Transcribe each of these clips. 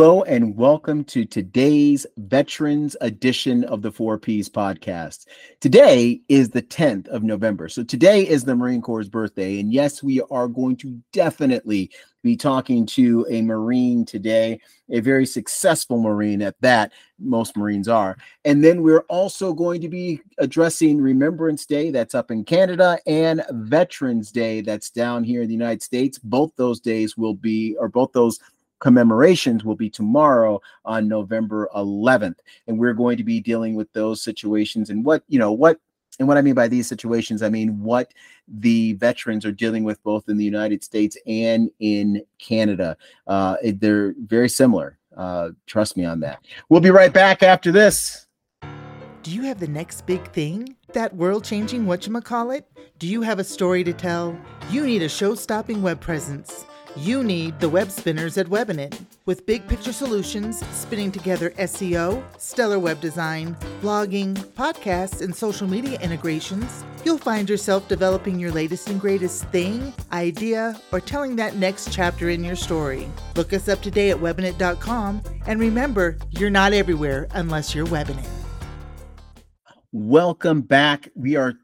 Hello and welcome to today's Veterans edition of the 4Ps podcast. Today is the 10th of November. So today is the Marine Corps' birthday. And yes, we are going to definitely be talking to a Marine today, a very successful Marine at that. Most Marines are. And then we're also going to be addressing Remembrance Day, that's up in Canada, and Veterans Day, that's down here in the United States. Both those days will be, or both those commemorations will be tomorrow on November 11th. And we're going to be dealing with those situations and what, you know, what and what I mean by these situations, I mean what the veterans are dealing with both in the United States and in Canada. Uh, they're very similar. Uh, trust me on that. We'll be right back after this. Do you have the next big thing? That world changing whatchamacallit? Do you have a story to tell? You need a show stopping web presence. You need the web spinners at Webinit. With big picture solutions spinning together SEO, stellar web design, blogging, podcasts, and social media integrations, you'll find yourself developing your latest and greatest thing, idea, or telling that next chapter in your story. Look us up today at webinit.com and remember, you're not everywhere unless you're Webinit. Welcome back. We are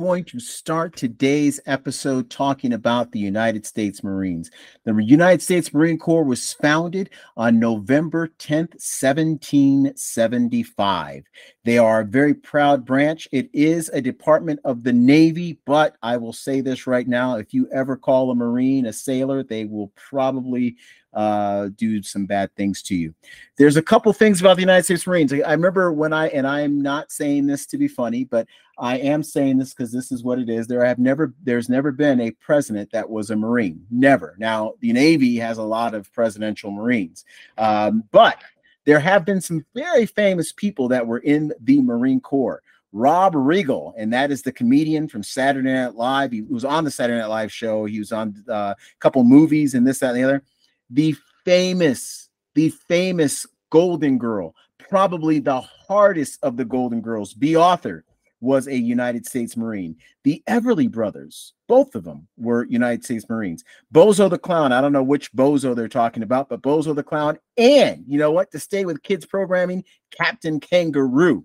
going to start today's episode talking about the United States Marines. The United States Marine Corps was founded on November 10th, 1775. They are a very proud branch. It is a department of the Navy, but I will say this right now if you ever call a Marine a sailor, they will probably uh, do some bad things to you. There's a couple things about the United States Marines. I remember when I, and I'm not saying this to be funny, but I am saying this because this is what it is. There have never, there's never been a president that was a Marine. Never. Now, the Navy has a lot of presidential Marines, um, but there have been some very famous people that were in the Marine Corps. Rob Riggle, and that is the comedian from Saturday Night Live. He was on the Saturday Night Live show. He was on uh, a couple movies and this, that, and the other the famous, the famous Golden Girl, probably the hardest of the Golden Girls, Bea Arthur, was a United States Marine. The Everly brothers, both of them were United States Marines. Bozo the Clown, I don't know which Bozo they're talking about, but Bozo the Clown, and you know what? To stay with kids programming, Captain Kangaroo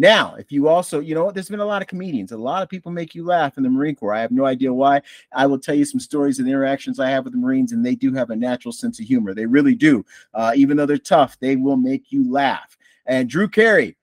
now, if you also, you know what, there's been a lot of comedians, a lot of people make you laugh in the Marine Corps. I have no idea why. I will tell you some stories and interactions I have with the Marines, and they do have a natural sense of humor. They really do. Uh, even though they're tough, they will make you laugh. And Drew Carey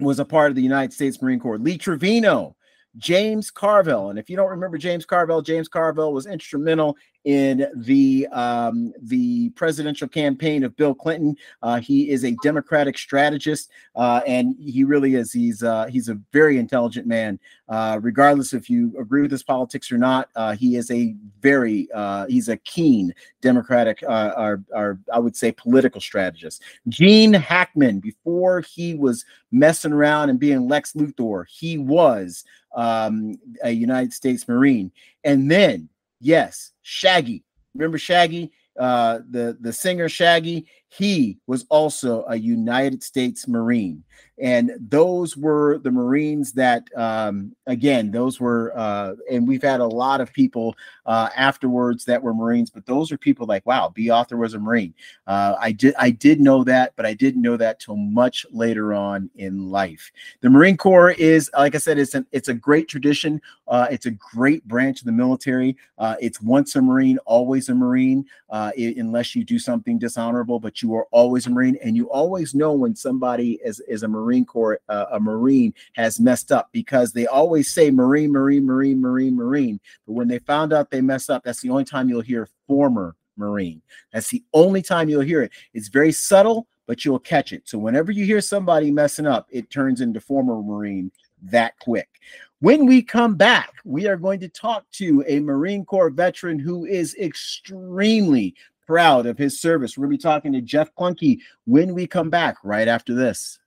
was a part of the United States Marine Corps. Lee Trevino, James Carville. And if you don't remember James Carville, James Carville was instrumental in the um, the presidential campaign of Bill Clinton. Uh, he is a Democratic strategist, uh, and he really is. He's uh, he's a very intelligent man. Uh, regardless if you agree with his politics or not, uh, he is a very uh, he's a keen Democratic, or, or I would say political strategist. Gene Hackman, before he was messing around and being Lex Luthor, he was um, a United States Marine, and then yes, Shaggy. Remember Shaggy, uh, the the singer Shaggy? He was also a United States Marine. And those were the Marines that, um, again, those were, uh, and we've had a lot of people uh, afterwards that were Marines, but those are people like, wow, Bea Arthur was a Marine. Uh, I did, I did know that, but I didn't know that till much later on in life. The Marine Corps is, like I said, it's an, it's a great tradition. Uh, it's a great branch of the military. Uh, it's once a Marine, always a Marine, uh, it, unless you do something dishonorable, but you are always a Marine, and you always know when somebody is, is a Marine Corps, uh, a Marine has messed up because they always say Marine, Marine, Marine, Marine, Marine. But when they found out they messed up, that's the only time you'll hear former Marine. That's the only time you'll hear it. It's very subtle, but you'll catch it. So whenever you hear somebody messing up, it turns into former Marine that quick. When we come back, we are going to talk to a Marine Corps veteran who is extremely proud of his service. We're going to be talking to Jeff Klunke when we come back right after this.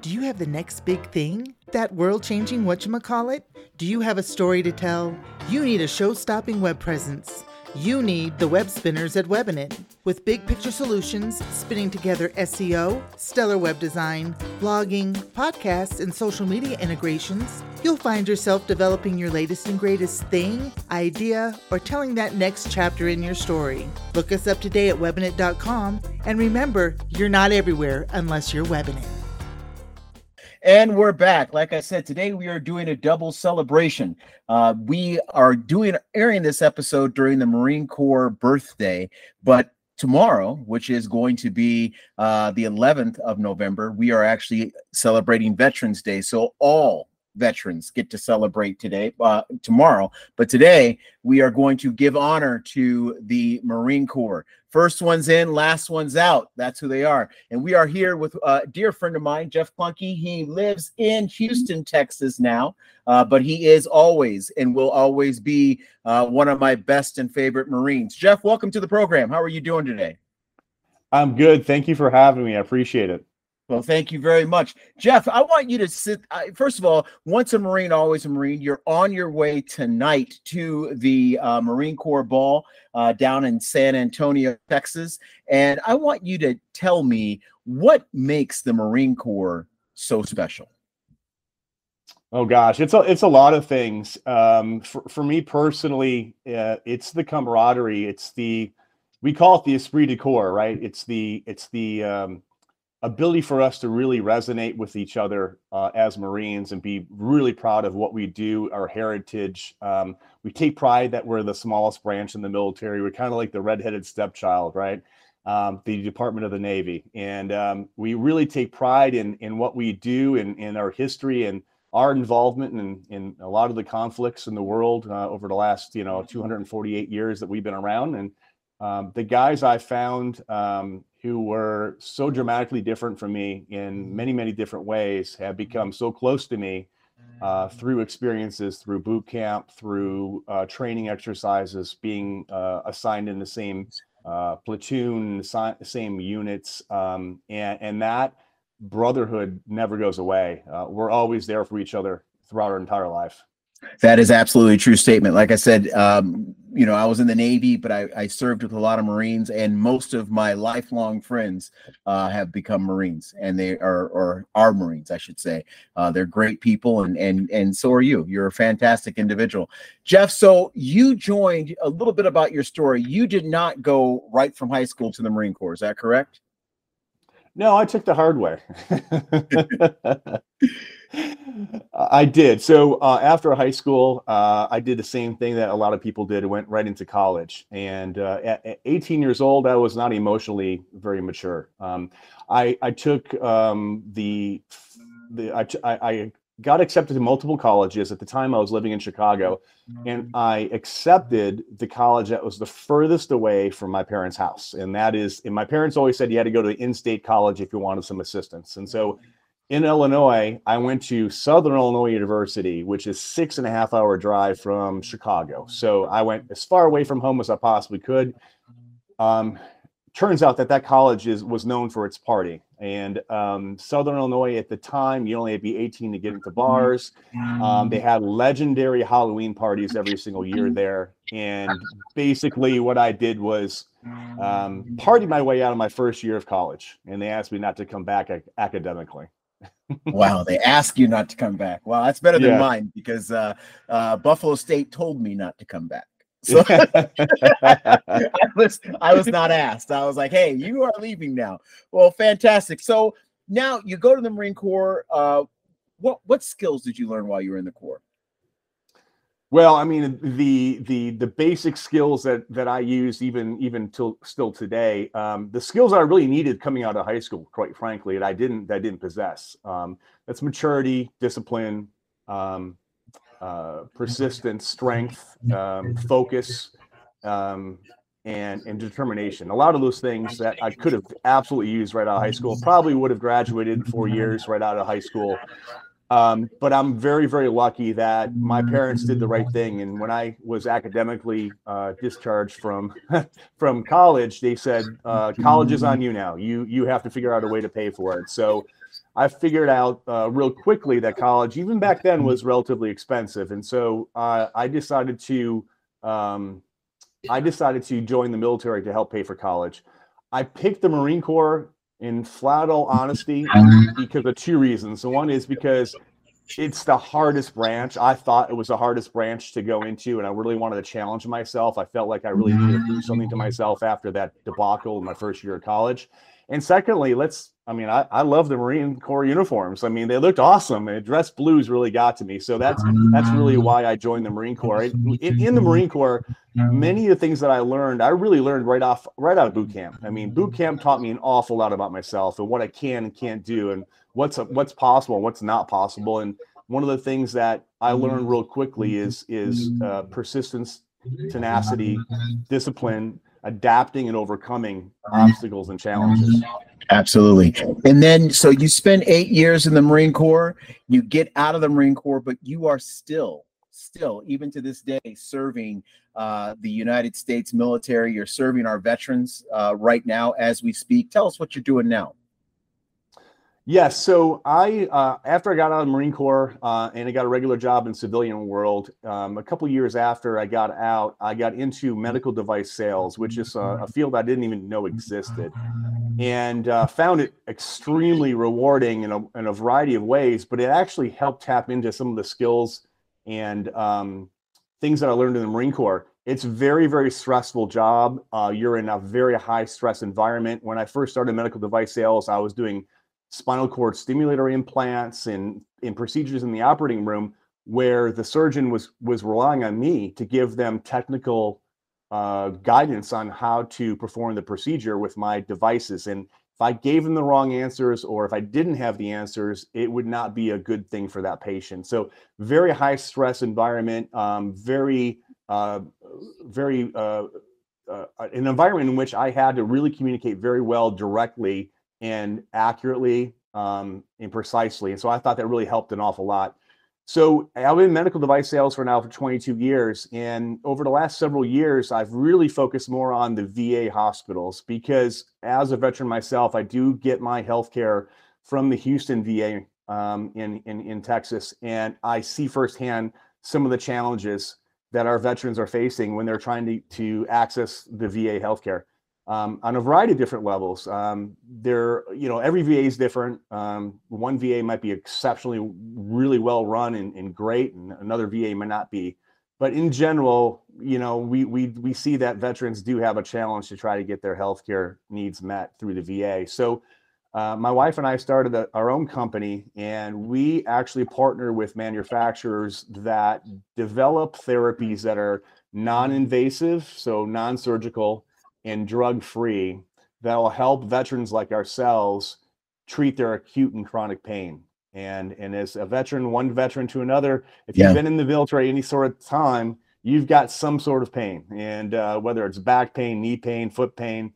Do you have the next big thing? That world changing whatchamacallit? Do you have a story to tell? You need a show stopping web presence. You need the web spinners at Webinit. With big picture solutions spinning together SEO, stellar web design, blogging, podcasts, and social media integrations, you'll find yourself developing your latest and greatest thing, idea, or telling that next chapter in your story. Look us up today at webinit.com and remember, you're not everywhere unless you're Webinit. And we're back. Like I said, today we are doing a double celebration. Uh, we are doing airing this episode during the Marine Corps birthday, but tomorrow, which is going to be uh, the 11th of November, we are actually celebrating Veterans Day. So all veterans get to celebrate today, uh, tomorrow. But today we are going to give honor to the Marine Corps. First one's in, last one's out. That's who they are. And we are here with a dear friend of mine, Jeff Klunke. He lives in Houston, Texas now, uh, but he is always and will always be uh, one of my best and favorite Marines. Jeff, welcome to the program. How are you doing today? I'm good. Thank you for having me. I appreciate it. Well, thank you very much. Jeff, I want you to sit. first of all, once a Marine, always a Marine. You're on your way tonight to the uh, Marine Corps Ball uh, down in San Antonio, Texas. And I want you to tell me what makes the Marine Corps so special. Oh gosh, it's a it's a lot of things. Um, for for me personally, uh, it's the camaraderie. It's the we call it the esprit de corps, right? It's the it's the um, ability for us to really resonate with each other uh, as Marines and be really proud of what we do, our heritage. Um, we take pride that we're the smallest branch in the military. We're kind of like the redheaded stepchild, right? Um, the Department of the Navy. And um, we really take pride in, in what we do and in, in our history and our involvement in, in a lot of the conflicts in the world uh, over the last, you know, 248 years that we've been around. And um, the guys I found um, who were so dramatically different from me in many, many different ways have become so close to me uh, through experiences, through boot camp, through uh, training exercises, being uh, assigned in the same uh, platoon, same units, um, and, and that brotherhood never goes away. Uh, we're always there for each other throughout our entire life. That is absolutely a true statement. Like I said, um, you know, I was in the Navy, but I, I, served with a lot of Marines, and most of my lifelong friends uh, have become Marines, and they are or are Marines, I should say. Uh, they're great people, and and and so are you. You're a fantastic individual, Jeff. So you joined a little bit about your story. You did not go right from high school to the Marine Corps. Is that correct? No, I took the hard way. I did. So uh, after high school, uh, I did the same thing that a lot of people did. I went right into college. And uh, at, at, 18 years old, I was not emotionally very mature. Um, I, I took um, the the I, I got accepted to multiple colleges. At the time, I was living in Chicago, and I accepted the college that was the furthest away from my parents' house. And that is, and my parents always said you had to go to in-state college if you wanted some assistance. And so in Illinois, I went to Southern Illinois University, which is six and a half hour drive from Chicago. So I went as far away from home as I possibly could. Um, turns out that that college is was known for its party, and um, Southern Illinois at the time, you only had to be 18 to get into bars. Um, they had legendary Halloween parties every single year there, and basically what I did was um, party my way out of my first year of college, and they asked me not to come back academically wow, they ask you not to come back. Well, that's better than yeah. mine because uh, uh, Buffalo State told me not to come back. So I was I was not asked. I was like, "Hey, you are leaving now." Well, fantastic. So now you go to the Marine Corps. Uh, what what skills did you learn while you were in the Corps? Well, I mean, the the the basic skills that that I use even even till still today, um, the skills I really needed coming out of high school, quite frankly, that I didn't that I didn't possess. Um, that's maturity, discipline, um, uh, persistence, strength, um, focus, um, and and determination. A lot of those things that I could have absolutely used right out of high school. Probably would have graduated four years right out of high school. Um, but I'm very, very lucky that my parents did the right thing. And when I was academically uh, discharged from from college, they said, uh, "College is on you now. You you have to figure out a way to pay for it." So I figured out uh, real quickly that college, even back then, was relatively expensive, and so uh, I decided to um, I decided to join the military to help pay for college. I picked the Marine Corps in flat out honesty because of two reasons. The one is because it's the hardest branch. I thought it was the hardest branch to go into, and I really wanted to challenge myself. I felt like I really needed to do something to myself after that debacle in my first year of college. And secondly, let's, I mean, I, I love the Marine Corps uniforms. I mean, they looked awesome. And dress blues really got to me. So that's that's really why I joined the Marine Corps. In, in the Marine Corps, many of the things that I learned, I really learned right off right out of boot camp. I mean, boot camp taught me an awful lot about myself and what I can and can't do and what's what's possible and what's not possible. And one of the things that I learned real quickly is is uh, persistence, tenacity, discipline, adapting and overcoming obstacles and challenges. Absolutely. And then, so you spend eight years in the Marine Corps, you get out of the Marine Corps, but you are still, still, even to this day, serving uh, the United States military. You're serving our veterans uh, right now as we speak. Tell us what you're doing now. Yes. So I, uh, after I got out of the Marine Corps uh, and I got a regular job in civilian world, um, a couple years after I got out, I got into medical device sales, which is a, a field I didn't even know existed, and uh, found it extremely rewarding in a, in a variety of ways. But it actually helped tap into some of the skills and um, things that I learned in the Marine Corps. It's very, very stressful job. Uh, you're in a very high stress environment. When I first started medical device sales, I was doing spinal cord stimulator implants and in procedures in the operating room where the surgeon was was relying on me to give them technical uh, guidance on how to perform the procedure with my devices. And if i gave them the wrong answers or if i didn't have the answers it would not be a good thing for that patient. So very high stress environment um, very uh, very uh, uh an environment in which i had to really communicate very well directly and accurately um, and precisely. And so I thought that really helped an awful lot. So I've been in medical device sales for now for 22 years. And over the last several years, I've really focused more on the VA hospitals because as a veteran myself, I do get my health care from the Houston VA um, in, in, in Texas. And I see firsthand some of the challenges that our veterans are facing when they're trying to, to access the VA healthcare um, on a variety of different levels. Um, there, you know, every VA is different. Um, one VA might be exceptionally, really well run and, and, great, and another VA might not be. But in general, you know, we we we see that veterans do have a challenge to try to get their healthcare needs met through the VA. So. Uh, my wife and I started a, our own company, and we actually partner with manufacturers that develop therapies that are non-invasive, so non-surgical, and drug free that will help veterans like ourselves treat their acute and chronic pain. And, and as a veteran, one veteran to another, if yeah. you've been in the military any sort of time, you've got some sort of pain. And uh, whether it's back pain, knee pain, foot pain,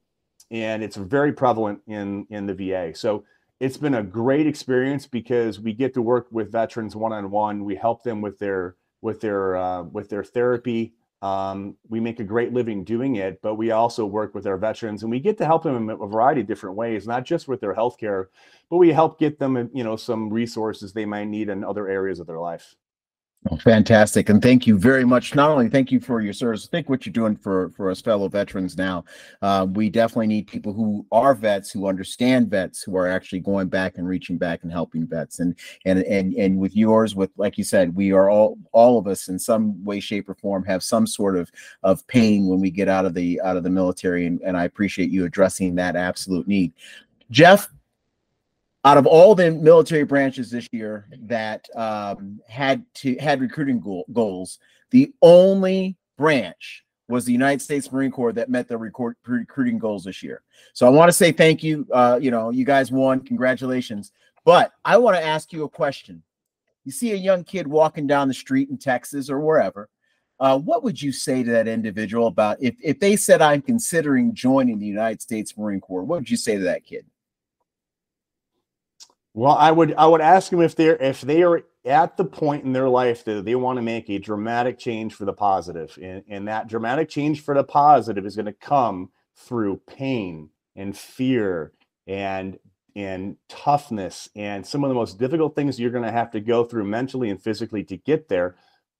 and it's very prevalent in, in the VA. So it's been a great experience because we get to work with veterans one on one. We help them with their with their uh, with their therapy um, we make a great living doing it, but we also work with our veterans and we get to help them in a variety of different ways, not just with their health care, but we help get them, you know, some resources they might need in other areas of their life. Well, fantastic, and thank you very much. Not only thank you for your service, think what you're doing for for us fellow veterans. Now, uh, we definitely need people who are vets, who understand vets, who are actually going back and reaching back and helping vets. And and and and with yours, with like you said, we are all all of us in some way, shape, or form have some sort of of pain when we get out of the out of the military, and, and I appreciate you addressing that absolute need. Jeff, out of all the military branches this year that um, had to had recruiting goal, goals, the only branch was the United States Marine Corps that met the record, recruiting goals this year. So I want to say thank you. Uh, you know, you guys won. Congratulations. But I want to ask you a question. You see a young kid walking down the street in Texas or wherever. Uh, what would you say to that individual about if, if they said, I'm considering joining the United States Marine Corps? What would you say to that kid? Well, I would I would ask them if they're if they are at the point in their life that they want to make a dramatic change for the positive, and, and that dramatic change for the positive is going to come through pain and fear and and toughness and some of the most difficult things you're going to have to go through mentally and physically to get there.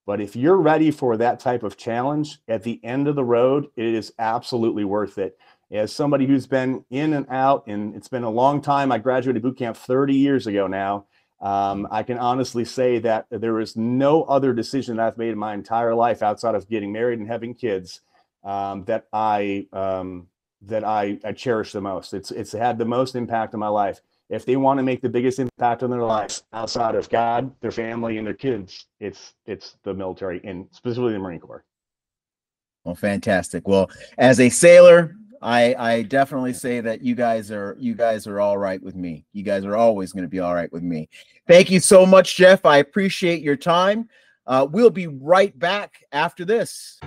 But if you're ready for that type of challenge at the end of the road, it is absolutely worth it. As somebody who's been in and out, and it's been a long time, I graduated boot camp 30 years ago now. Um, I can honestly say that there is no other decision that I've made in my entire life outside of getting married and having kids um, that I um, that I, I cherish the most. It's it's had the most impact on my life. If they want to make the biggest impact on their life outside of God, their family, and their kids, it's it's the military and specifically the Marine Corps. Well, fantastic. Well, as a sailor, I I definitely say that you guys are you guys are all right with me. You guys are always going to be all right with me. Thank you so much, Jeff. I appreciate your time. Uh, we'll be right back after this.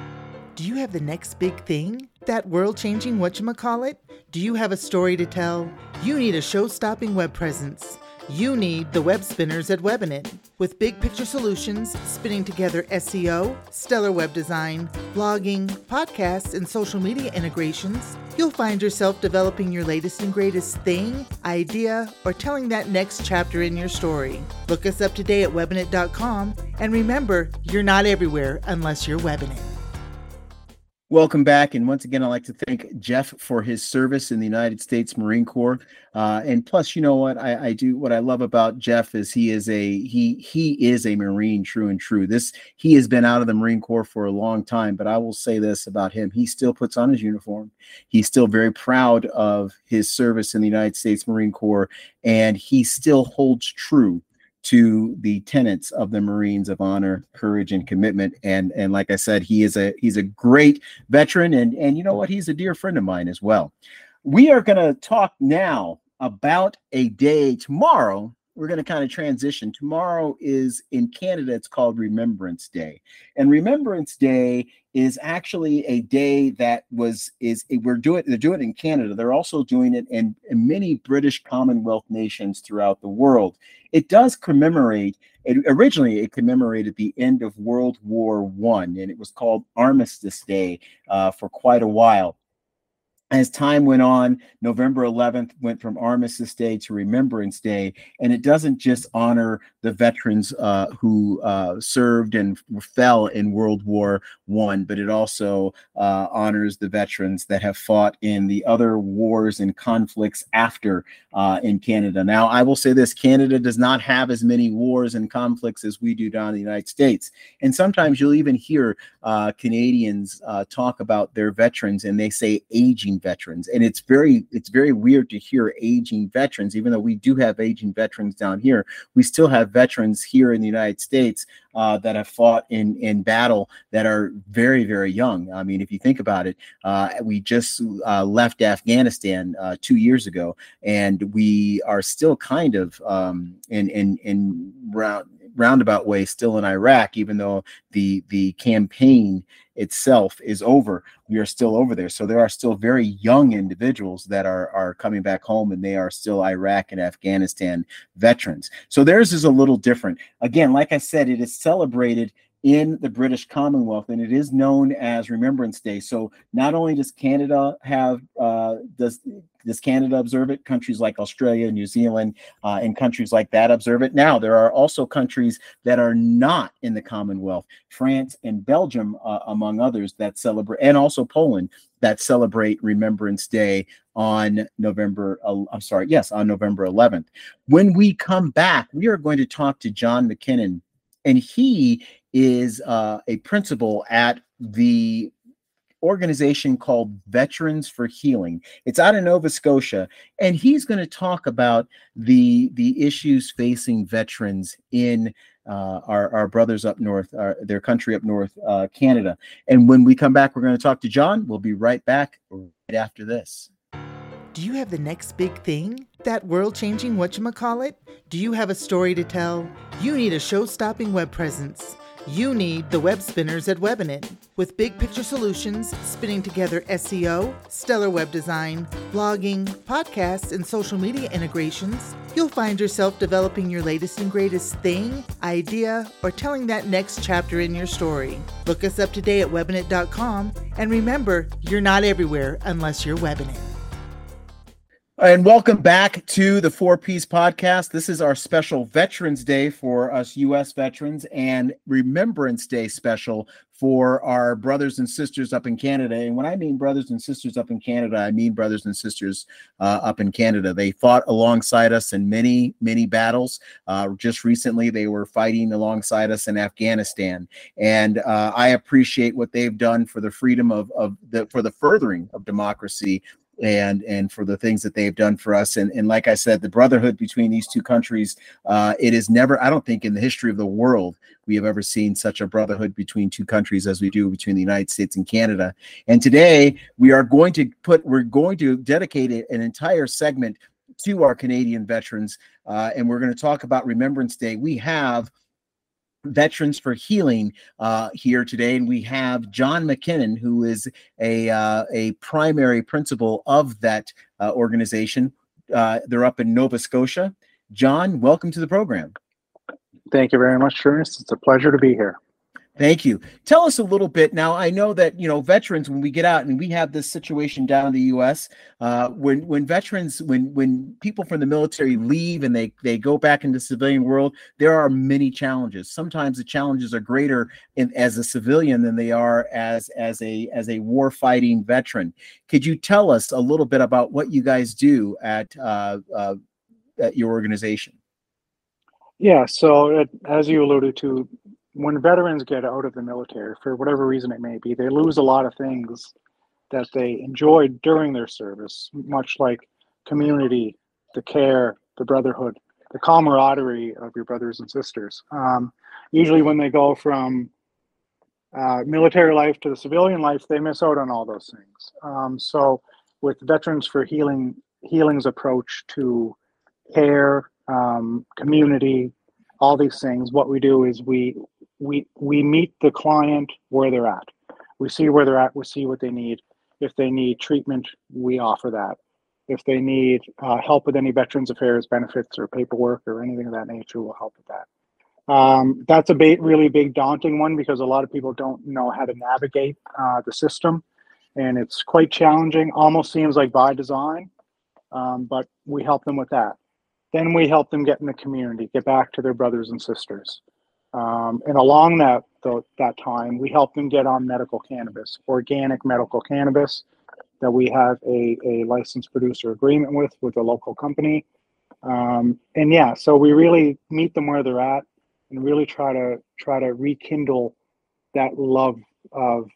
Do you have the next big thing? That world changing whatchamacallit? Do you have a story to tell? You need a show stopping web presence. You need the web spinners at Webinit. With big picture solutions, spinning together SEO, stellar web design, blogging, podcasts, and social media integrations, you'll find yourself developing your latest and greatest thing, idea, or telling that next chapter in your story. Look us up today at webinit.com and remember, you're not everywhere unless you're Webinit. Welcome back. And once again, I'd like to thank Jeff for his service in the United States Marine Corps. Uh, and plus, you know what I, I, do, what I love about Jeff is he is a he he is a Marine true and true. This he has been out of the Marine Corps for a long time, but I will say this about him: he still puts on his uniform. He's still very proud of his service in the United States Marine Corps, and he still holds true to the tenets of the Marines of honor, courage, and commitment. And and like I said, he is a he's a great veteran, and and you know what, he's a dear friend of mine as well. We are going to talk now about a day tomorrow. We're going to kind of transition. Tomorrow is in Canada, it's called Remembrance Day. And Remembrance Day is actually a day that was is we're doing they're doing it in Canada. They're also doing it in, in many British Commonwealth nations throughout the world. It does commemorate. It, originally, it commemorated the end of World War One, and it was called Armistice Day uh, for quite a while as time went on, November 11th went from Armistice Day to Remembrance Day, and it doesn't just honor the veterans uh, who uh, served and fell in World War One, but it also uh, honors the veterans that have fought in the other wars and conflicts after uh, in Canada. Now, I will say this: Canada does not have as many wars and conflicts as we do down in the United States, and sometimes you'll even hear uh, Canadians uh, talk about their veterans, and they say aging aging veterans. And it's very it's very weird to hear aging veterans even though we do have aging veterans down here we still have veterans here in the united states uh, that have fought in in battle that are very very young. I mean if you think about it uh, we just uh, left afghanistan uh, two years ago and we are still kind of um, in in in round roundabout way still in Iraq, even though the the campaign itself is over. We are still over there. So there are still very young individuals that are are coming back home and they are still Iraq and Afghanistan veterans. So theirs is a little different. Again, like I said, it is celebrated in the British Commonwealth, and it is known as Remembrance Day. So not only does Canada have uh, does does Canada observe it? Countries like Australia, New Zealand, uh, and countries like that observe it. Now, there are also countries that are not in the Commonwealth, France and Belgium, uh, among others, that celebrate, and also Poland, that celebrate Remembrance Day on November, I'm sorry, yes, on November 11th. When we come back, we are going to talk to Jon McKinnon, and he is uh, a principal at the organization called Veterans for Healing. It's out of Nova Scotia, and he's going to talk about the the issues facing veterans in uh, our, our brothers up north, our, their country up north, uh, Canada. And when we come back, we're going to talk to Jon. We'll be right back right after this. Do you have the next big thing? That world changing whatchamacallit? Do you have a story to tell? You need a show stopping web presence. You need the web spinners at Webinit. With big picture solutions, spinning together SEO, stellar web design, blogging, podcasts, and social media integrations, you'll find yourself developing your latest and greatest thing, idea, or telling that next chapter in your story. Look us up today at webinit.com and remember, you're not everywhere unless you're Webinit. And welcome back to the 4Ps Podcast. This is our special Veterans Day for us U.S. veterans and Remembrance Day special for our brothers and sisters up in Canada. And when I mean brothers and sisters up in Canada, I mean brothers and sisters uh, up in Canada. They fought alongside us in many, many battles. Uh, just recently, they were fighting alongside us in Afghanistan. And uh, I appreciate what they've done for the freedom of, of the, for the furthering of democracy and and for the things that they've done for us. And and like i said the brotherhood between these two countries uh, it is never i don't think in the history of the world we have ever seen such a brotherhood between two countries as we do between the united states and canada. And today we are going to put we're going to dedicate an entire segment to our canadian veterans uh, and we're going to talk about remembrance day. We have Veterans for Healing uh, here today, and we have Jon McKinnon, who is a uh, a primary principal of that uh, organization. Uh, they're up in Nova Scotia. Jon, welcome to the program. Thank you very much, Trunnis. It's a pleasure to be here. Thank you. Tell us a little bit now. I know that you know veterans when we get out and we have this situation down in the U.S. Uh, when when veterans when when people from the military leave and they they go back into civilian world, there are many challenges. Sometimes the challenges are greater in, as a civilian than they are as as a as a war fighting veteran. Could you tell us a little bit about what you guys do at uh, uh, at your organization? Yeah. So it, as you alluded to, when veterans get out of the military, for whatever reason it may be, they lose a lot of things that they enjoyed during their service, much like community, the care, the brotherhood, the camaraderie of your brothers and sisters. Um, usually, when they go from uh, military life to the civilian life, they miss out on all those things. Um, so, with Veterans for Healing, Healing's approach to care, um, community, all these things, what we do is we we we meet the client where they're at. We see where they're at. We see what they need. If they need treatment, we offer that. If they need uh, help with any Veterans Affairs benefits or paperwork or anything of that nature, we'll help with that. Um, that's a really big daunting one because a lot of people don't know how to navigate uh, the system, and it's quite challenging. Almost seems like by design, um, but we help them with that. Then we help them get in the community, get back to their brothers and sisters. Um, and along that the, that time, we help them get on medical cannabis, organic medical cannabis that we have a, a licensed producer agreement with with a local company. Um, and yeah, so we really meet them where they're at and really try to try to rekindle that love of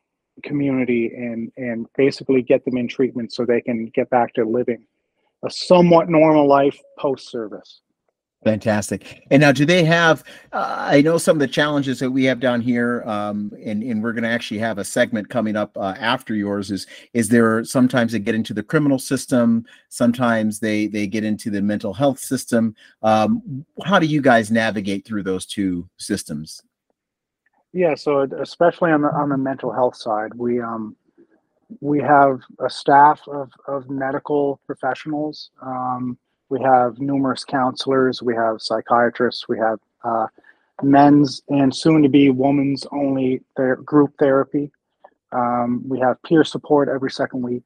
community and and basically get them in treatment so they can get back to living a somewhat normal life post service. Fantastic. And now, do they have? Uh, I know some of the challenges that we have down here, um, and and we're going to actually have a segment coming up uh, after yours. Is is there sometimes they get into the criminal system? Sometimes they they get into the mental health system. Um, how do you guys navigate through those two systems? Yeah, so especially on the on the mental health side, we um we have a staff of of medical professionals. Um, we have numerous counselors, we have psychiatrists, we have uh, men's and soon to be women's only ther- group therapy. Um, we have peer support every second week,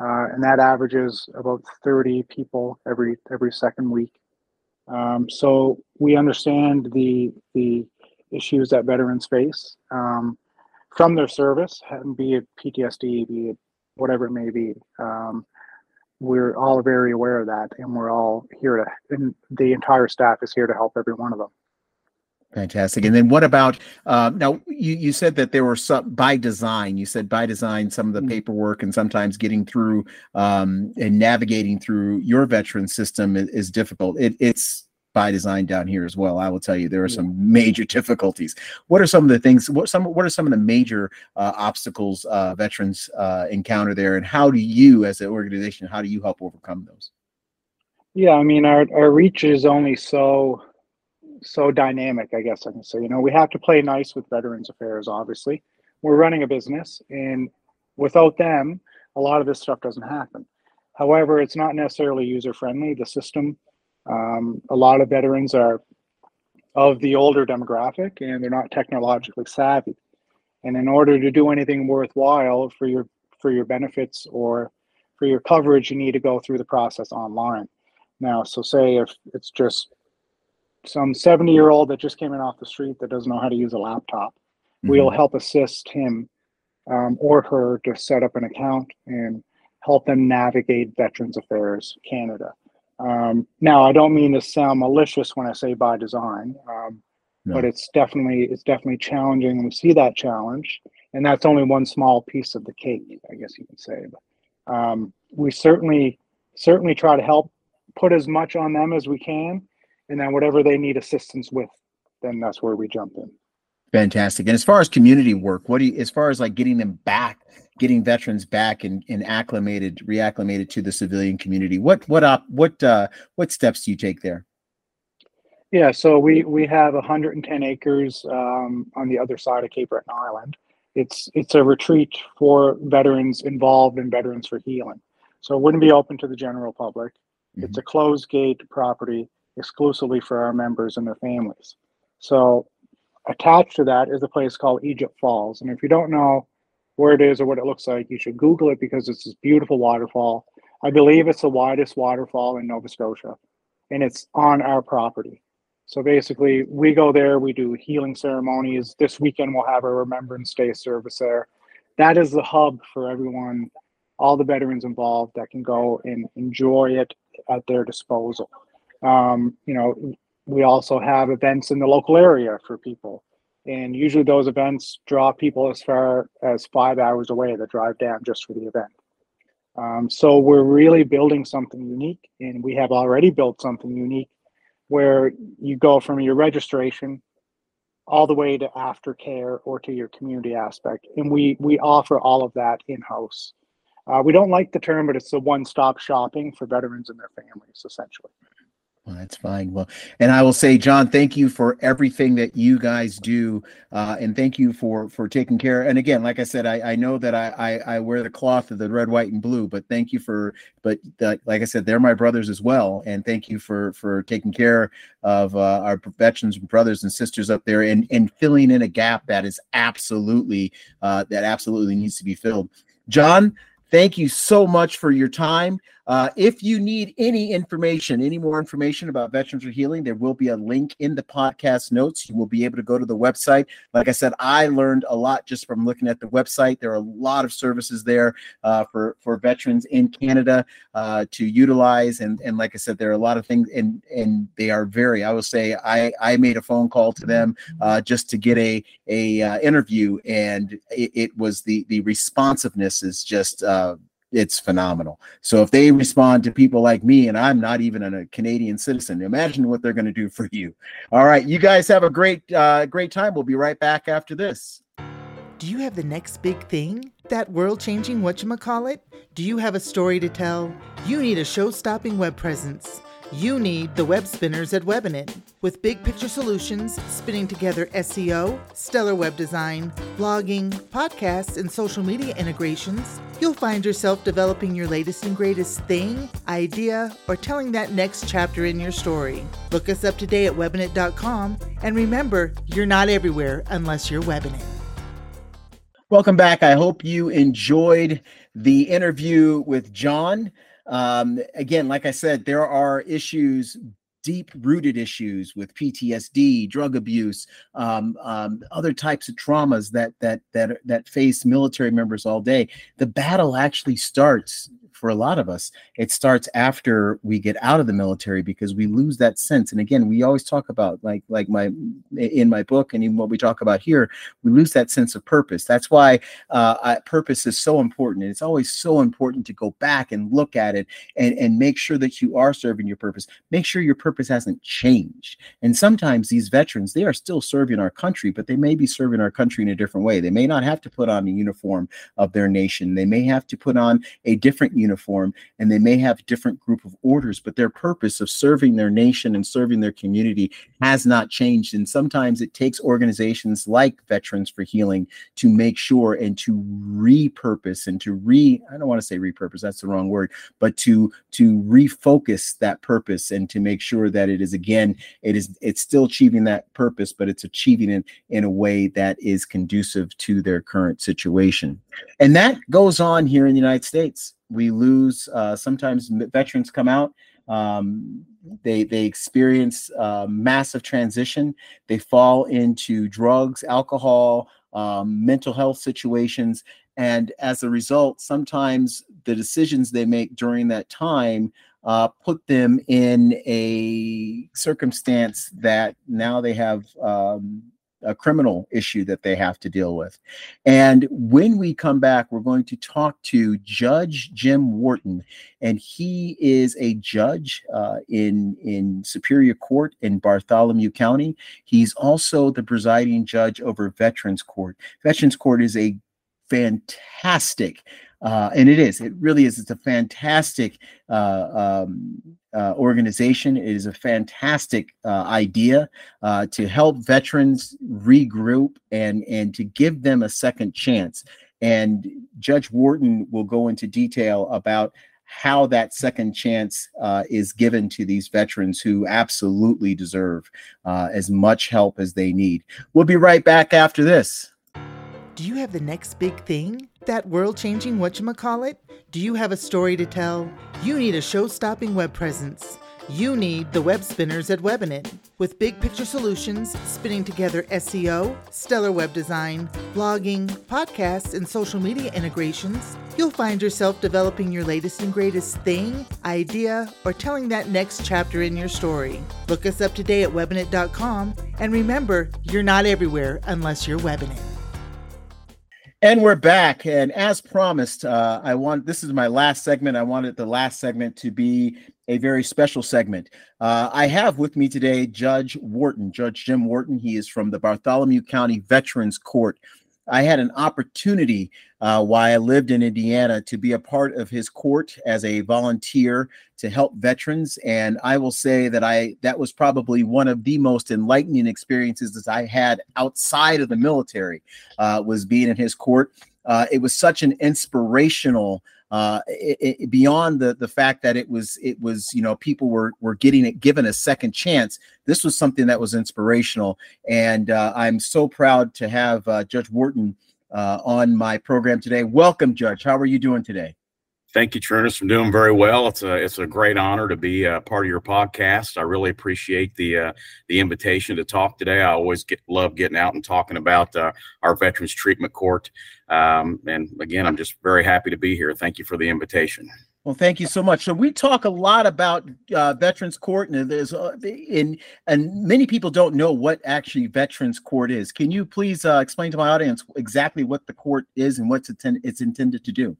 uh, and that averages about 30 people every every second week. Um, so we understand the the issues that veterans face um, from their service, be it PTSD, be it whatever it may be. Um, we're all very aware of that and we're all here to and the entire staff is here to help every one of them. Fantastic. And then what about uh, now you, you said that there were some by design you said by design some of the mm-hmm. paperwork and sometimes getting through um, and navigating through your veteran system is, is difficult. It, it's by design down here as well. I will tell you there are some major difficulties. What are some of the things? What some? What are some of the major uh, obstacles uh, veterans uh, encounter there, and how do you, as an organization, how do you help overcome those? Yeah, I mean, our our reach is only so so dynamic. I guess I can say. You know, we have to play nice with Veterans Affairs. Obviously, we're running a business, and without them, a lot of this stuff doesn't happen. However, it's not necessarily user friendly. The system um, a lot of veterans are of the older demographic and they're not technologically savvy. And in order to do anything worthwhile for your for your benefits or for your coverage, you need to go through the process online. Now, so say if it's just some 70 year old that just came in off the street that doesn't know how to use a laptop, mm-hmm. we'll help assist him um, or her to set up an account and help them navigate Veterans Affairs Canada. Um, now, I don't mean to sound malicious when I say by design, um, no. but it's definitely it's definitely challenging, we see that challenge, and that's only one small piece of the cake, I guess you can say. But um, we certainly certainly try to help put as much on them as we can, and then whatever they need assistance with, then that's where we jump in. Fantastic. And as far as community work, what do you, as far as like getting them back, getting veterans back and, and acclimated, reacclimated to the civilian community, what what up what uh, what steps do you take there? Yeah, so we we have 110 acres um, on the other side of Cape Breton Island. It's it's a retreat for veterans involved in Veterans for Healing. So it wouldn't be open to the general public. Mm-hmm. It's a closed gate property exclusively for our members and their families. So attached to that is a place called Egypt Falls. And if you don't know where it is or what it looks like, you should Google it because it's this beautiful waterfall. I believe it's the widest waterfall in Nova Scotia, and it's on our property. So basically, we go there, we do healing ceremonies. This weekend, we'll have a Remembrance Day service there. That is the hub for everyone, all the veterans involved that can go and enjoy it at their disposal. Um, you know, we also have events in the local area for people. And usually those events draw people as far as five hours away that drive down just for the event. Um, so we're really building something unique, and we have already built something unique where you go from your registration all the way to aftercare or to your community aspect. And we we offer all of that in-house. Uh, we don't like the term, but it's the one-stop shopping for veterans and their families, essentially. Well, that's fine. Well, and I will say, Jon, thank you for everything that you guys do, uh, and thank you for for taking care. And again, like I said, I, I know that I, I, I wear the cloth of the red, white, and blue, but thank you for. But the, like I said, they're my brothers as well, and thank you for for taking care of uh, our veterans and brothers and sisters up there, and and filling in a gap that is absolutely uh, that absolutely needs to be filled. Jon, thank you so much for your time. Uh, if you need any information, any more information about Veterans for Healing, there will be a link in the podcast notes. You will be able to go to the website. Like I said, I learned a lot just from looking at the website. There are a lot of services there uh, for for veterans in Canada uh, to utilize, and and like I said, there are a lot of things, and and they are very. I will say, I I made a phone call to them uh, just to get a a uh, interview, and it, it, was the the responsiveness is just uh, it's phenomenal. So if they respond to people like me, and I'm not even a Canadian citizen, imagine what they're going to do for you. All right, you guys have a great, uh, great time. We'll be right back after this. Do you have the next big thing? That world-changing whatchamacallit? Do you have a story to tell? You need a show-stopping web presence. You need the web spinners at Webinit. With big picture solutions, spinning together SEO, stellar web design, blogging, podcasts, and social media integrations, you'll find yourself developing your latest and greatest thing, idea, or telling that next chapter in your story. Look us up today at webinit.com and remember, you're not everywhere unless you're Webinit. Welcome back. I hope you enjoyed the interview with Jon. Um, again, like I said, there are issues deep rooted issues with PTSD, drug abuse, um, um, other types of traumas that that that that face military members all day. The battle actually starts for a lot of us, it starts after we get out of the military because we lose that sense. And again, we always talk about like like my in my book and even what we talk about here, we lose that sense of purpose. That's why uh, I, purpose is so important. And it's always so important to go back and look at it and and make sure that you are serving your purpose. Make sure your purpose hasn't changed. And sometimes these veterans, they are still serving our country, but they may be serving our country in a different way. They may not have to put on a uniform of their nation. They may have to put on a different uniform and they may have different group of orders but their purpose of serving their nation and serving their community has not changed. And sometimes it takes organizations like veterans for healing to make sure and to repurpose and to re i don't want to say repurpose that's the wrong word but to to refocus that purpose and to make sure that it is again it is it's still achieving that purpose but it's achieving it in a way that is conducive to their current situation. And that goes on here in the united states We lose uh, sometimes veterans come out. Um, they they experience uh, massive transition. They fall into drugs, alcohol, um, mental health situations, and as a result, sometimes the decisions they make during that time uh, put them in a circumstance that now they have um, a criminal issue that they have to deal with. And when we come back, we're going to talk to Judge Jim Worton, and he is a judge uh, in in Superior Court in Bartholomew County. He's also the presiding judge over Veterans Court. Veterans Court is a fantastic uh, and it is. It really is. It's a fantastic uh, um, uh, organization. It is a fantastic uh, idea uh, to help veterans regroup and and to give them a second chance. And Judge Worton will go into detail about how that second chance uh, is given to these veterans who absolutely deserve uh, as much help as they need. We'll be right back after this. Do you have the next big thing? That world changing whatchamacallit? Do you have a story to tell? You need a show stopping web presence. You need the web spinners at Webinit. With big picture solutions, spinning together SEO, stellar web design, blogging, podcasts, and social media integrations, you'll find yourself developing your latest and greatest thing, idea, or telling that next chapter in your story. Look us up today at webinit.com and remember, you're not everywhere unless you're Webinit. And we're back. And as promised, uh, I want this is my last segment. I wanted the last segment to be a very special segment. Uh, I have with me today Judge Worton, Judge Jim Worton. He is from the Bartholomew County Veterans Court I had an opportunity uh, while I lived in Indiana to be a part of his court as a volunteer to help veterans, and I will say that I that was probably one of the most enlightening experiences that I had outside of the military. Uh, was being in his court. Uh, it was such an inspirational uh, it, it, beyond the the fact that it was it was you know people were were getting it given a second chance. This was something that was inspirational, and uh, I'm so proud to have uh, Judge Worton uh, on my program today. Welcome, Judge. How are you doing today? Thank you, Trunnis. I'm doing very well. It's a it's a great honor to be a part of your podcast. I really appreciate the uh, the invitation to talk today. I always get love getting out and talking about uh, our Veterans Treatment Court. Um, and again, I'm just very happy to be here. Thank you for the invitation. Well, thank you so much. So we talk a lot about uh, Veterans Court, and there's uh, in and many people don't know what actually Veterans Court is. Can you please uh, explain to my audience exactly what the court is and what's it's intended to do?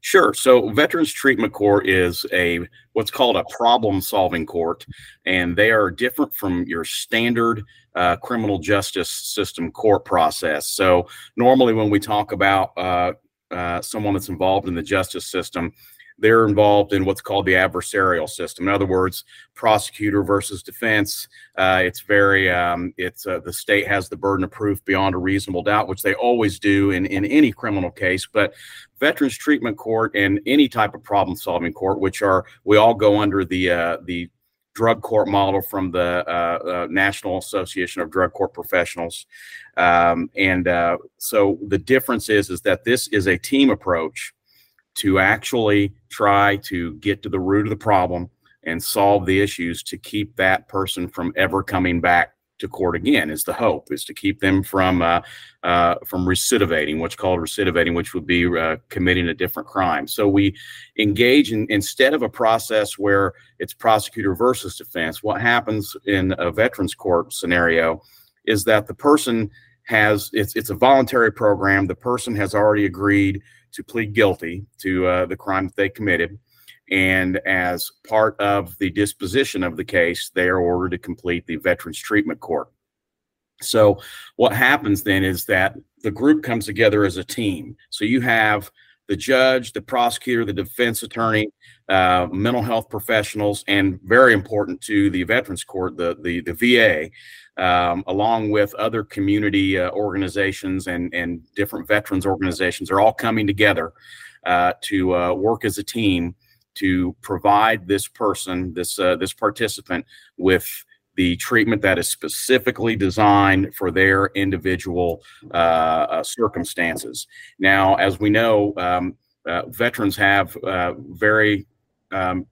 Sure. So Veterans Treatment Court is a what's called a problem-solving court, and they are different from your standard uh, criminal justice system court process. So normally, when we talk about uh, uh, someone that's involved in the justice system, they're involved in what's called the adversarial system. In other words, prosecutor versus defense. Uh, it's very, um, it's uh, the state has the burden of proof beyond a reasonable doubt, which they always do in, in any criminal case. But Veterans Treatment Court and any type of problem solving court, which are, we all go under the, uh, the drug court model from the uh, uh, National Association of Drug Court Professionals. Um, and uh, so the difference is, is that this is a team approach to actually try to get to the root of the problem and solve the issues to keep that person from ever coming back to court again is the hope is to keep them from uh, uh, from recidivating what's called recidivating which would be uh, committing a different crime. So we engage in instead of a process where it's prosecutor versus defense what happens in a veterans court scenario is that the person has it's it's a voluntary program. The person has already agreed to plead guilty to uh, the crime that they committed. And as part of the disposition of the case, they are ordered to complete the Veterans Treatment Court. So, what happens then is that the group comes together as a team. So, you have the judge, the prosecutor, the defense attorney, uh, mental health professionals, and very important to the Veterans Court, the, the, the VA um, along with other community uh, organizations and, and different veterans organizations, are all coming together uh, to uh, work as a team to provide this person, this uh, this participant, with the treatment that is specifically designed for their individual uh, uh, circumstances. Now, as we know. Um, uh, veterans have uh, very um,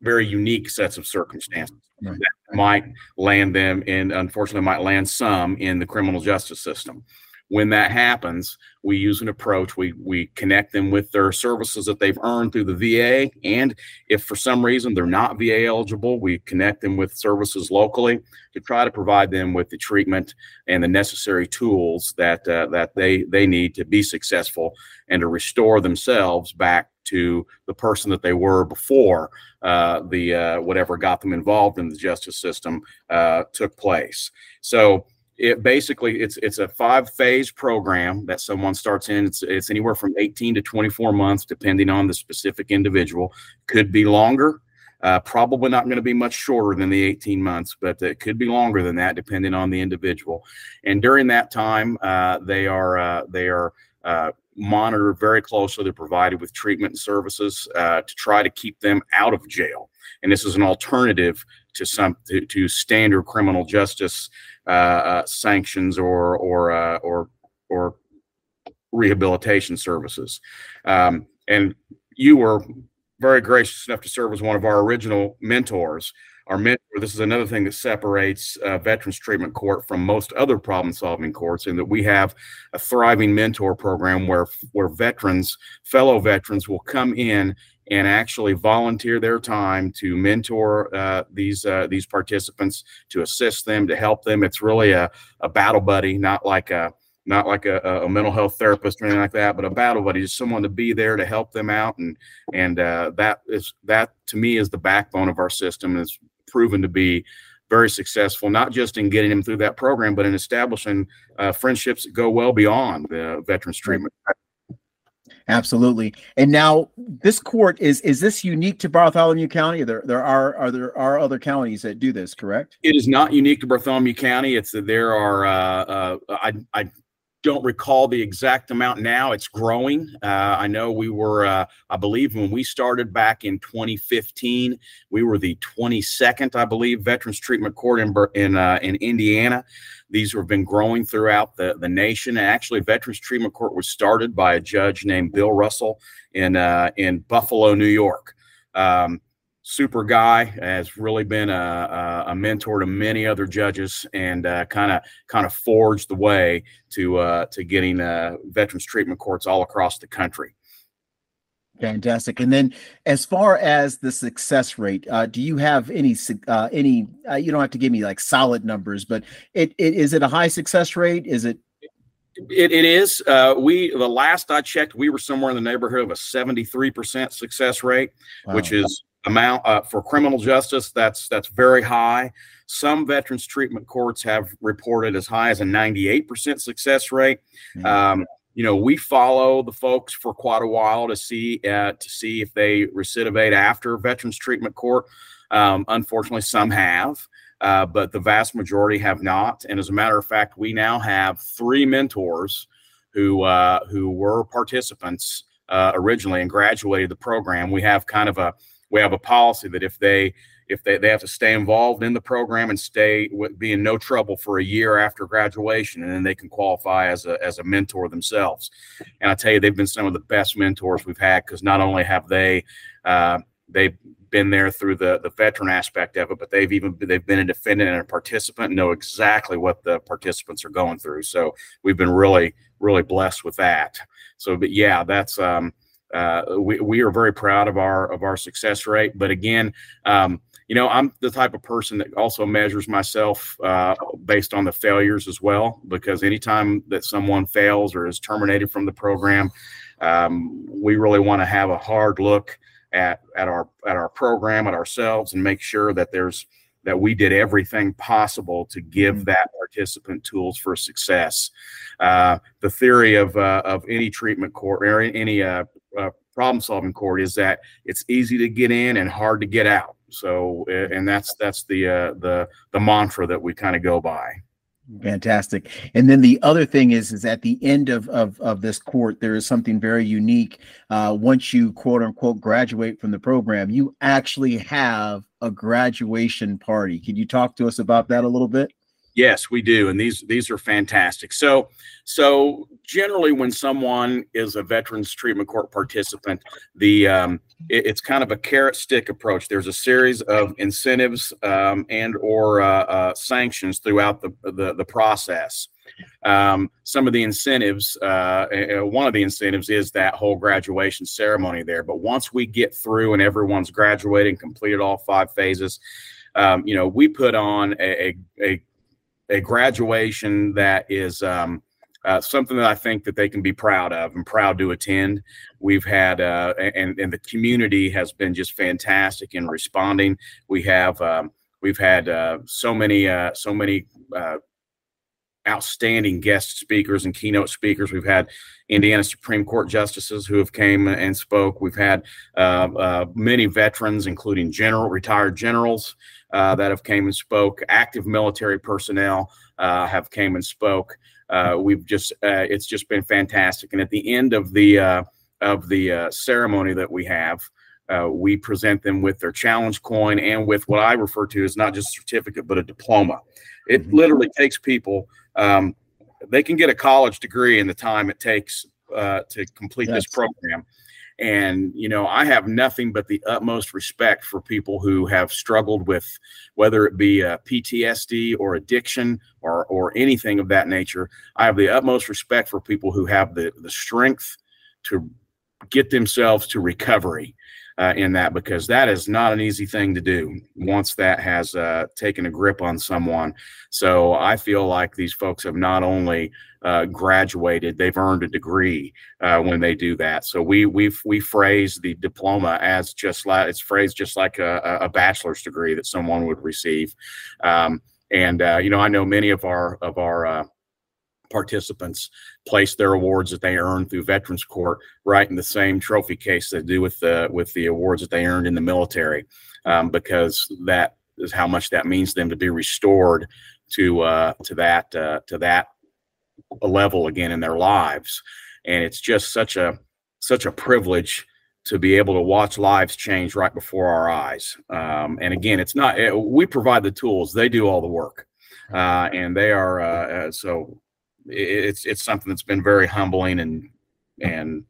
very unique sets of circumstances right. that might land them in unfortunately might land some in the criminal justice system when that happens, we use an approach. We we connect them with their services that they've earned through the VA, and if for some reason they're not VA eligible, we connect them with services locally to try to provide them with the treatment and the necessary tools that uh, that they they need to be successful and to restore themselves back to the person that they were before uh, the uh, whatever got them involved in the justice system uh, took place. So it basically it's it's a five phase program that someone starts in. It's, it's anywhere from 18 to 24 months depending on the specific individual. Could be longer uh, probably not going to be much shorter than the 18 months but it could be longer than that depending on the individual. And during that time uh, they are uh, they are uh, monitored very closely. They're provided with treatment services uh, to try to keep them out of jail. And this is an alternative to some to, to standard criminal justice uh, uh, sanctions or or uh, or or rehabilitation services. Um, and you were very gracious enough to serve as one of our original mentors. Our mentor, this is another thing that separates uh, Veterans Treatment Court from most other problem solving courts, in that we have a thriving mentor program where, where veterans, fellow veterans, will come in and actually volunteer their time to mentor uh, these uh, these participants, to assist them, to help them. It's really a, a battle buddy, not like a not like a, a mental health therapist or anything like that, but a battle buddy, just someone to be there to help them out, and and uh, that is that to me is the backbone of our system. And it's proven to be very successful, not just in getting them through that program, but in establishing uh, friendships that go well beyond the veterans treatment. Absolutely. And now this court is is this unique to Bartholomew County? There there are are there are other counties that do this, correct? It is not unique to Bartholomew County. It's there are uh, uh, I I don't recall the exact amount now. It's growing. Uh, I know we were, uh, I believe, when we started back in 2015, we were the 22nd, I believe, Veterans Treatment Court in in uh, in Indiana. These have been growing throughout the, the nation. Actually, Veterans Treatment Court was started by a judge named Bill Russell in uh, in Buffalo, New York. Um, super guy has really been a, a, mentor to many other judges and kind of kind of forged the way to uh, to getting uh, veterans treatment courts all across the country Fantastic. And then, as far as the success rate, uh, do you have any uh, any? Uh, you don't have to give me like solid numbers, but it, it is it a high success rate? Is it? It, it is. Uh, we the last I checked, we were somewhere in the neighborhood of a seventy three percent success rate, wow. which is amount uh, for criminal justice. That's that's very high. Some veterans treatment courts have reported as high as a ninety eight percent success rate. Mm-hmm. Um, you know, we follow the folks for quite a while to see uh, to see if they recidivate after Veterans Treatment Court. Um, unfortunately, some have, uh, but the vast majority have not. And as a matter of fact, we now have three mentors who uh, who were participants uh, originally and graduated the program. We have kind of a we have a policy that if they if they, they have to stay involved in the program and stay be in no trouble for a year after graduation and then they can qualify as a, as a mentor themselves. And i tell you they've been some of the best mentors we've had because not only have they uh, they've been there through the the veteran aspect of it but they've even they've been a defendant and a participant and know exactly what the participants are going through. So we've been really really blessed with that. So but yeah that's um uh, we, we are very proud of our of our success rate but again um, you know, I'm the type of person that also measures myself uh, based on the failures as well, because anytime that someone fails or is terminated from the program, um, we really want to have a hard look at at our at our program, at ourselves, and make sure that there's that we did everything possible to give mm-hmm. that participant tools for success. Uh, the theory of uh, of any treatment court or any uh, uh, problem solving court is that it's easy to get in and hard to get out. So, and that's that's the uh, the the mantra that we kind of go by. Fantastic. And then the other thing is, is at the end of of, of this court, there is something very unique. Uh, once you quote unquote graduate from the program, you actually have a graduation party. Can you talk to us about that a little bit? Yes, we do, and these these are fantastic. So, so generally, when someone is a Veterans Treatment Court participant, the um, it, it's kind of a carrot stick approach. There's a series of incentives um, and or uh, uh, sanctions throughout the the, the process. Um, some of the incentives, uh, one of the incentives is that whole graduation ceremony there. But once we get through and everyone's graduated and completed all five phases, um, you know, we put on a, a, a graduation that is um, uh, something that I think that they can be proud of and proud to attend. We've had uh, and and the community has been just fantastic in responding. We have um, we've had uh, so many uh, so many uh, outstanding guest speakers and keynote speakers. We've had Indiana Supreme Court justices who have came and spoke. We've had uh, uh, many veterans, including general retired generals, uh, that have came and spoke. Active military personnel uh, have came and spoke. Uh, we've just uh, it's just been fantastic. And at the end of the of the ceremony that we have. we present them with their challenge coin and with what I refer to as not just a certificate, but a diploma. It mm-hmm. literally takes people um, they can get a college degree in the time it takes uh, to complete this program. And, you know, I have nothing but the utmost respect for people who have struggled with whether it be PTSD or addiction or, or anything of that nature. I have the utmost respect for people who have the, the strength to get themselves to recovery uh, in that because that is not an easy thing to do once that has uh, taken a grip on someone. So I feel like these folks have not only uh, graduated, they've earned a degree uh, when they do that. So we we we phrase the diploma as just like it's phrased just like a, a bachelor's degree that someone would receive. Um, and uh, you know, I know many of our of our uh, participants place their awards that they earned through Veterans Court right in the same trophy case they do with the with the awards that they earned in the military, um, because that is how much that means to them to be restored to uh, to that uh, to that level again in their lives, and it's just such a such a privilege to be able to watch lives change right before our eyes. Um, and again, it's not it, we provide the tools; they do all the work, uh, and they are uh, uh so it's it's something that's been very humbling and and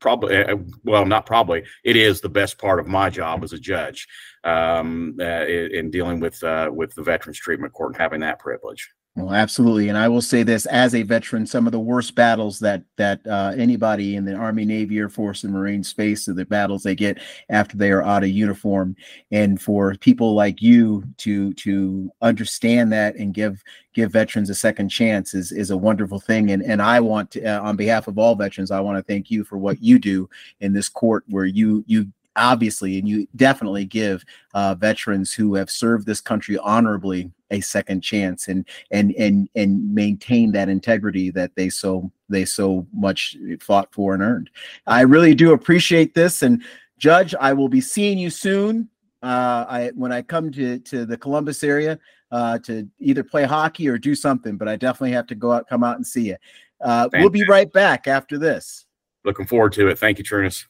probably uh, well not probably it is the best part of my job as a judge um, uh, in dealing with uh, with the veterans treatment court and having that privilege well, absolutely, and I will say this: as a veteran, some of the worst battles that that uh, anybody in the Army, Navy, Air Force, and Marines face are the battles they get after they are out of uniform. And for people like you to to understand that and give give veterans a second chance is is a wonderful thing. And and I want to, uh, on behalf of all veterans, I want to thank you for what you do in this court, where you you obviously and you definitely give uh, veterans who have served this country honorably a second chance and and and and maintain that integrity that they so they so much fought for and earned i really do appreciate this and judge i will be seeing you soon uh, I when I come to to the Columbus area uh, to either play hockey or do something, but I definitely have to go out, come out and see you. Uh, we'll be right back after this. Looking forward to it. Thank you, Trunnis.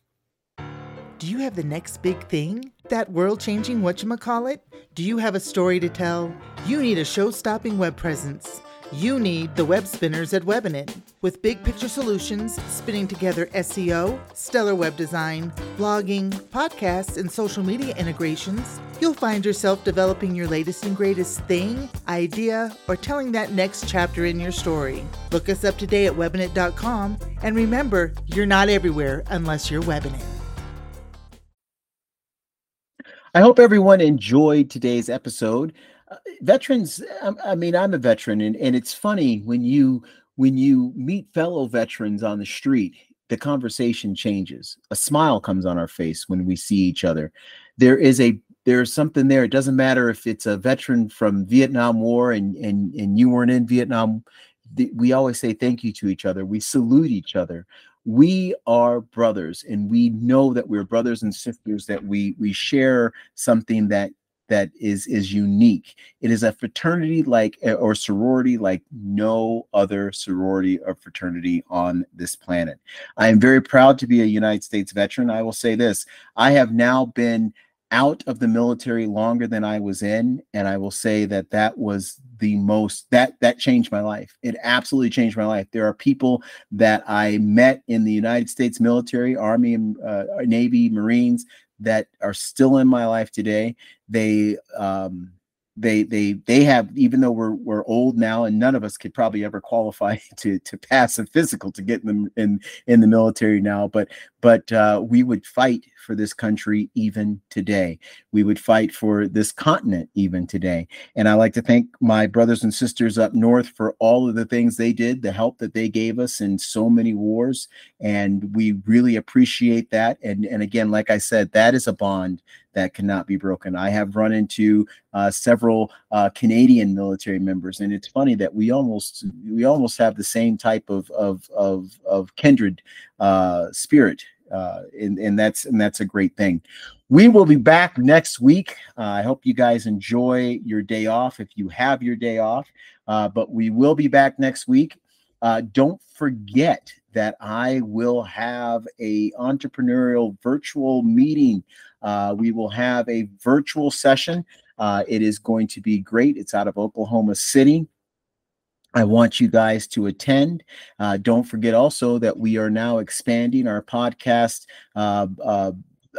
Do you have the next big thing? That world changing whatchamacallit? Do you have a story to tell? You need a show stopping web presence. You need the web spinners at Webinit. With big picture solutions, spinning together SEO, stellar web design, blogging, podcasts, and social media integrations, you'll find yourself developing your latest and greatest thing, idea, or telling that next chapter in your story. Look us up today at webinit.com and remember, you're not everywhere unless you're Webinit. I hope everyone enjoyed today's episode. Uh, veterans, I, um, I, mean, I'm a veteran, and, and it's funny when you when you meet fellow veterans on the street, the conversation changes. A smile comes on our face when we see each other. There is a there's something there. It doesn't matter if it's a veteran from Vietnam War and and and you weren't in Vietnam. We always say thank you to each other. We salute each other we are brothers and we know that we're brothers and sisters that we we share something that that is is unique. It is a fraternity like eh, or sorority like no other sorority or fraternity on this planet. I am very proud to be a united states veteran. I will say this. I have now been out of the military longer than I was in, and I will say that that was the most that that changed my life. It absolutely changed my life. There are people that I met in the United States military, Army, and uh, Navy, Marines that are still in my life today. They um, they they they have even though we're we're old now and none of us could probably ever qualify to to pass a physical to get in the, in in the military now but but uh, we would fight for this country even today. We would fight for this continent even today. And i like to thank my brothers and sisters up north for all of the things they did the help that they gave us in so many wars. And we really appreciate that. And and again like i said that is a bond that cannot be broken. I have run into uh, several uh, Canadian military members, and it's funny that we almost we almost have the same type of of of, of kindred uh, spirit, uh, and and that's and that's a great thing. We will be back next week. Uh, I hope you guys enjoy your day off if you have your day off. Uh, but we will be back next week. don't forget that I will have a entrepreneurial virtual meeting uh, we will have a virtual session. Uh, it is going to be great. It's out of Oklahoma City. I want you guys to attend. Uh, don't forget also that we are now expanding our podcast. Uh, uh,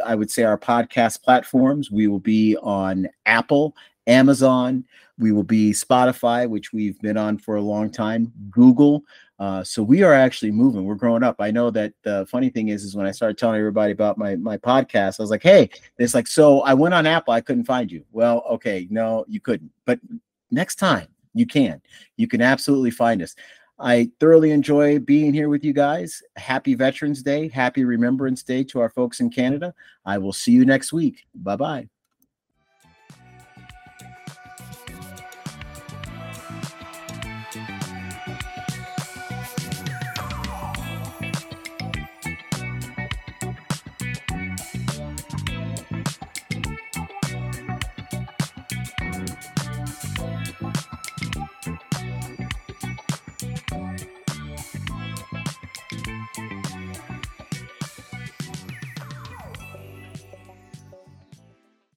I would say our podcast platforms. We will be on Apple, Amazon. We will be Spotify, which we've been on for a long time, Google. Uh, so we are actually moving. We're growing up. I know that the funny thing is, is when I started telling everybody about my my podcast, I was like, "Hey, it's like so." I went on Apple, I couldn't find you. Well, okay, no, you couldn't. But next time you can. You can absolutely find us. I thoroughly enjoy being here with you guys. Happy Veterans Day. Happy Remembrance Day to our folks in Canada. I will see you next week. Bye bye.